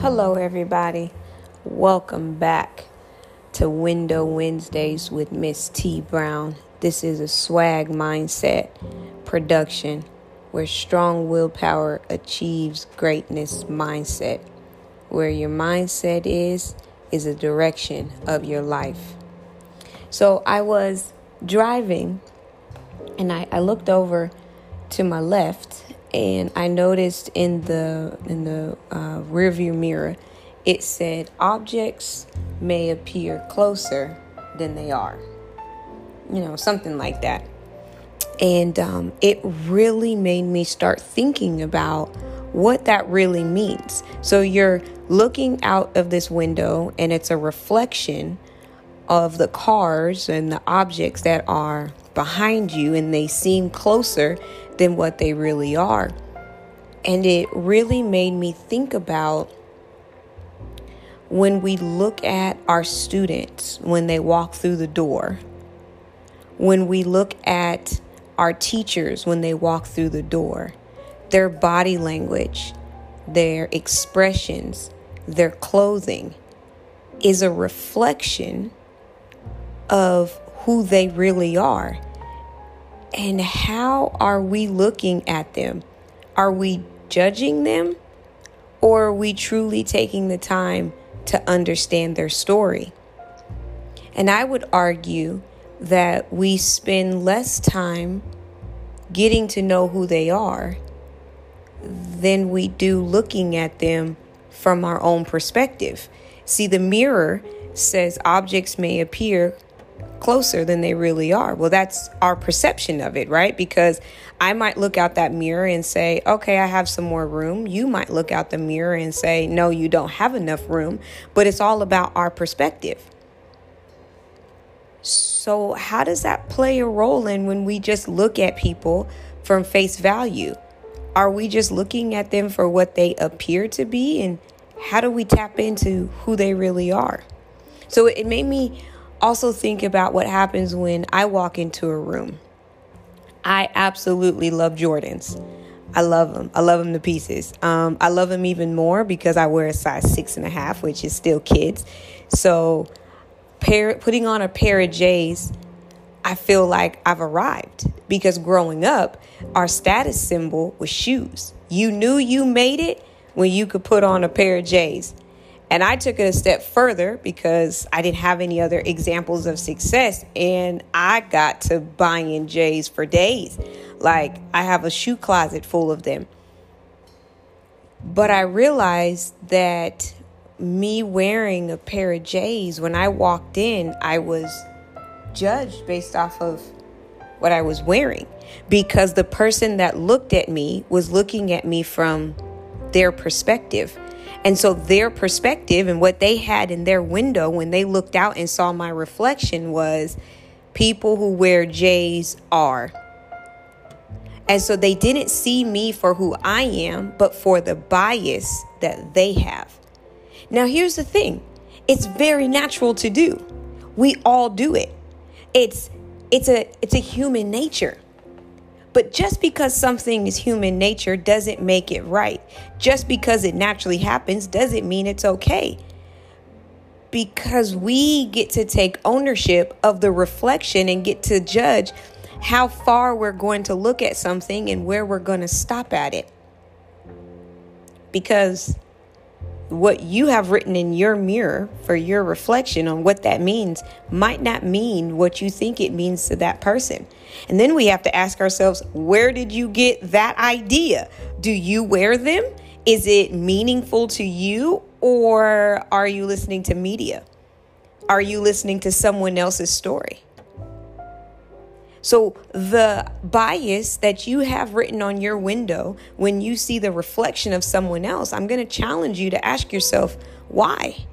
Hello, everybody. Welcome back to Window Wednesdays with Miss T Brown. This is a swag mindset production where strong willpower achieves greatness mindset. Where your mindset is, is a direction of your life. So I was driving and I, I looked over to my left and I noticed in the in the uh, rearview mirror it said objects may appear closer than they are. You know, something like that. And um, it really made me start thinking about what that really means. So you're looking out of this window and it's a reflection of the cars and the objects that are behind you and they seem closer than what they really are. And it really made me think about when we look at our students when they walk through the door, when we look at our teachers when they walk through the door, their body language, their expressions, their clothing is a reflection of who they really are. And how are we looking at them? Are we judging them? Or are we truly taking the time to understand their story? And I would argue that we spend less time getting to know who they are than we do looking at them from our own perspective. See, the mirror says objects may appear closer than they really are. Well, that's our perception of it, right? Because I might look out that mirror and say, okay, I have some more room. You might look out the mirror and say, no, you don't have enough room. But it's all about our perspective. So, how does that play a role in when we just look at people from face value? Are we just looking at them for what they appear to be? And how do we tap into who they really are? So, it made me also think about what happens when I walk into a room. I absolutely love Jordans. I love them. I love them to pieces. Um, I love them even more because I wear a size six and a half, which is still kids. So, pair, putting on a pair of J's, I feel like I've arrived because growing up, our status symbol was shoes. You knew you made it when you could put on a pair of J's. And I took it a step further because I didn't have any other examples of success. And I got to buying J's for days. Like I have a shoe closet full of them. But I realized that me wearing a pair of J's, when I walked in, I was judged based off of what I was wearing because the person that looked at me was looking at me from their perspective. And so their perspective and what they had in their window when they looked out and saw my reflection was people who wear J's are. And so they didn't see me for who I am, but for the bias that they have. Now, here's the thing it's very natural to do. We all do it. It's it's a it's a human nature. But just because something is human nature doesn't make it right. Just because it naturally happens doesn't mean it's okay. Because we get to take ownership of the reflection and get to judge how far we're going to look at something and where we're going to stop at it. Because what you have written in your mirror for your reflection on what that means might not mean what you think it means to that person. And then we have to ask ourselves, where did you get that idea? Do you wear them? Is it meaningful to you or are you listening to media? Are you listening to someone else's story? So, the bias that you have written on your window when you see the reflection of someone else, I'm going to challenge you to ask yourself, why?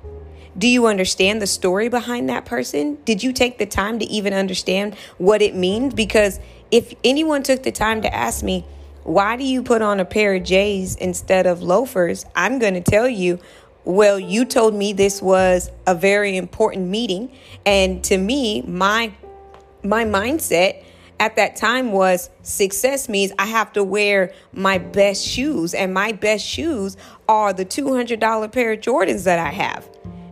Do you understand the story behind that person? Did you take the time to even understand what it means? Because if anyone took the time to ask me, why do you put on a pair of J's instead of loafers? I'm going to tell you, well, you told me this was a very important meeting. And to me, my my mindset at that time was success means I have to wear my best shoes, and my best shoes are the $200 pair of Jordans that I have.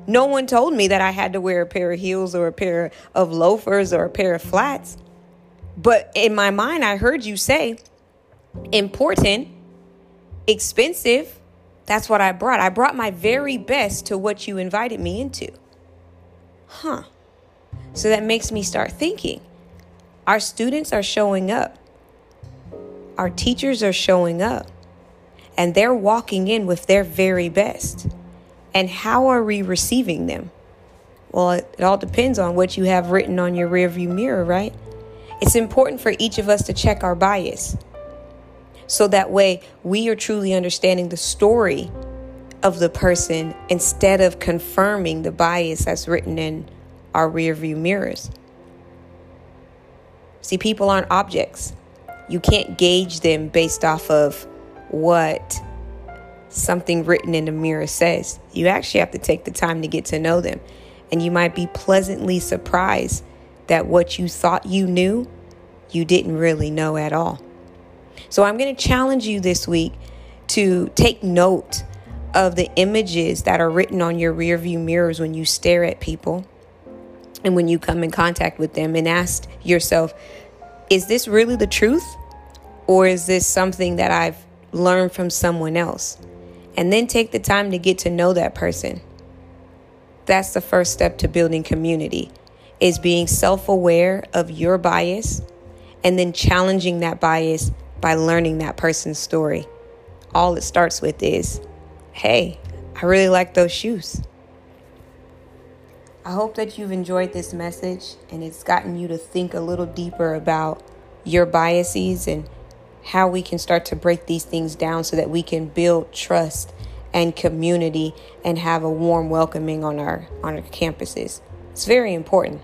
No one told me that I had to wear a pair of heels or a pair of loafers or a pair of flats. But in my mind, I heard you say important, expensive. That's what I brought. I brought my very best to what you invited me into. Huh. So that makes me start thinking. Our students are showing up. Our teachers are showing up. And they're walking in with their very best. And how are we receiving them? Well, it, all depends on what you have written on your rearview mirror, right? It's important for each of us to check our bias. So that way we are truly understanding the story of the person instead of confirming the bias that's written in our rearview mirrors. See, people aren't objects. You can't gauge them based off of what something written in the mirror says. You actually have to take the time to get to know them. And you might be pleasantly surprised that what you thought you knew, you didn't really know at all. So I'm going to challenge you this week to take note of the images that are written on your rearview mirrors when you stare at people and when you come in contact with them and ask yourself, is this really the truth? Or is this something that I've learned from someone else? and then take the time to get to know that person. That's the first step to building community is being self-aware of your bias and then challenging that bias by learning that person's story. All it starts with is, "Hey, I really like those shoes." I hope that you've enjoyed this message and it's gotten you to think a little deeper about your biases and how we can start to break these things down so that we can build trust and community and have a warm welcoming on our on our campuses. It's very important.